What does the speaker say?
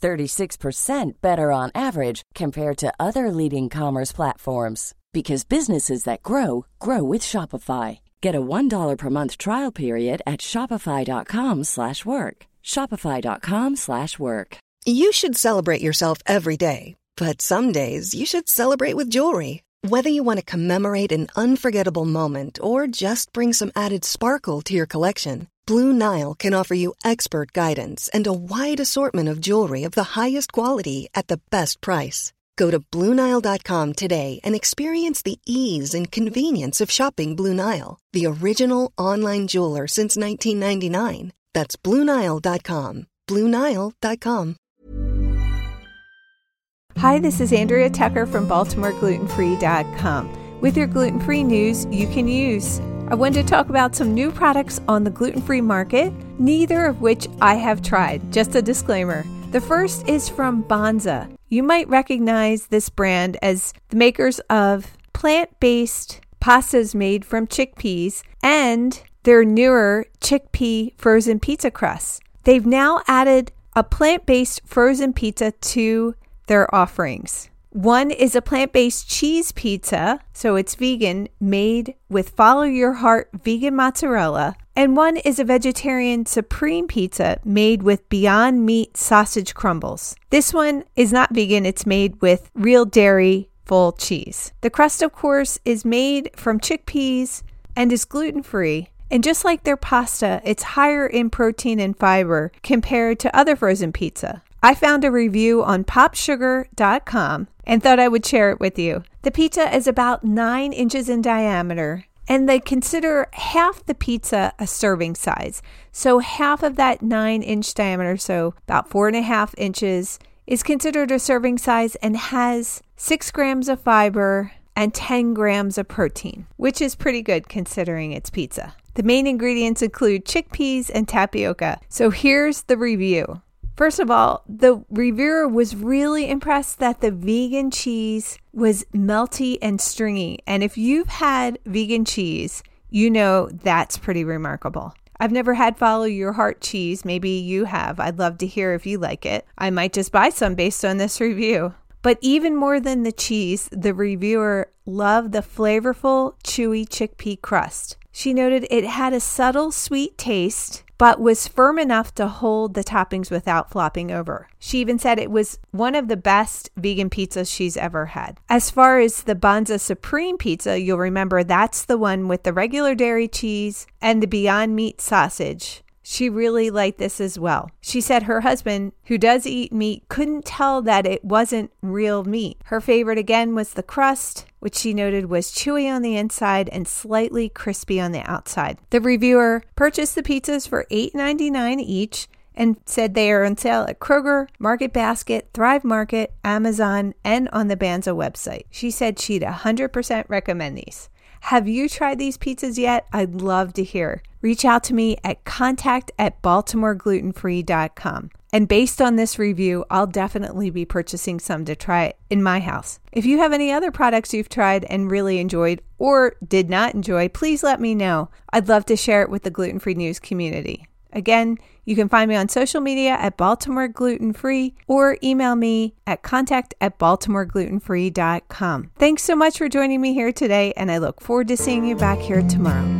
36% better on average compared to other leading commerce platforms because businesses that grow grow with Shopify. Get a $1 per month trial period at shopify.com/work. shopify.com/work. You should celebrate yourself every day, but some days you should celebrate with jewelry. Whether you want to commemorate an unforgettable moment or just bring some added sparkle to your collection, Blue Nile can offer you expert guidance and a wide assortment of jewelry of the highest quality at the best price. Go to BlueNile.com today and experience the ease and convenience of shopping Blue Nile, the original online jeweler since 1999. That's BlueNile.com. BlueNile.com. Hi, this is Andrea Tucker from BaltimoreGlutenFree.com with your gluten free news you can use. I wanted to talk about some new products on the gluten free market, neither of which I have tried. Just a disclaimer. The first is from Banza. You might recognize this brand as the makers of plant based pastas made from chickpeas and their newer chickpea frozen pizza crusts. They've now added a plant based frozen pizza to their offerings. One is a plant based cheese pizza, so it's vegan, made with Follow Your Heart vegan mozzarella. And one is a vegetarian supreme pizza made with Beyond Meat sausage crumbles. This one is not vegan, it's made with real dairy full cheese. The crust, of course, is made from chickpeas and is gluten free. And just like their pasta, it's higher in protein and fiber compared to other frozen pizza. I found a review on popsugar.com and thought I would share it with you. The pizza is about nine inches in diameter, and they consider half the pizza a serving size. So, half of that nine inch diameter, so about four and a half inches, is considered a serving size and has six grams of fiber and 10 grams of protein, which is pretty good considering it's pizza. The main ingredients include chickpeas and tapioca. So, here's the review. First of all, the reviewer was really impressed that the vegan cheese was melty and stringy. And if you've had vegan cheese, you know that's pretty remarkable. I've never had Follow Your Heart cheese. Maybe you have. I'd love to hear if you like it. I might just buy some based on this review. But even more than the cheese, the reviewer loved the flavorful, chewy chickpea crust. She noted it had a subtle sweet taste but was firm enough to hold the toppings without flopping over. She even said it was one of the best vegan pizzas she's ever had. As far as the Banza Supreme pizza, you'll remember that's the one with the regular dairy cheese and the Beyond Meat sausage. She really liked this as well. She said her husband, who does eat meat, couldn't tell that it wasn't real meat. Her favorite again was the crust, which she noted was chewy on the inside and slightly crispy on the outside. The reviewer purchased the pizzas for $8.99 each and said they are on sale at Kroger, Market Basket, Thrive Market, Amazon, and on the Banza website. She said she'd 100% recommend these. Have you tried these pizzas yet? I'd love to hear. Reach out to me at contact at baltimoreglutenfree.com. And based on this review, I'll definitely be purchasing some to try in my house. If you have any other products you've tried and really enjoyed or did not enjoy, please let me know. I'd love to share it with the gluten free news community. Again, you can find me on social media at Baltimore Gluten Free or email me at contact at baltimoreglutenfree.com. Thanks so much for joining me here today, and I look forward to seeing you back here tomorrow.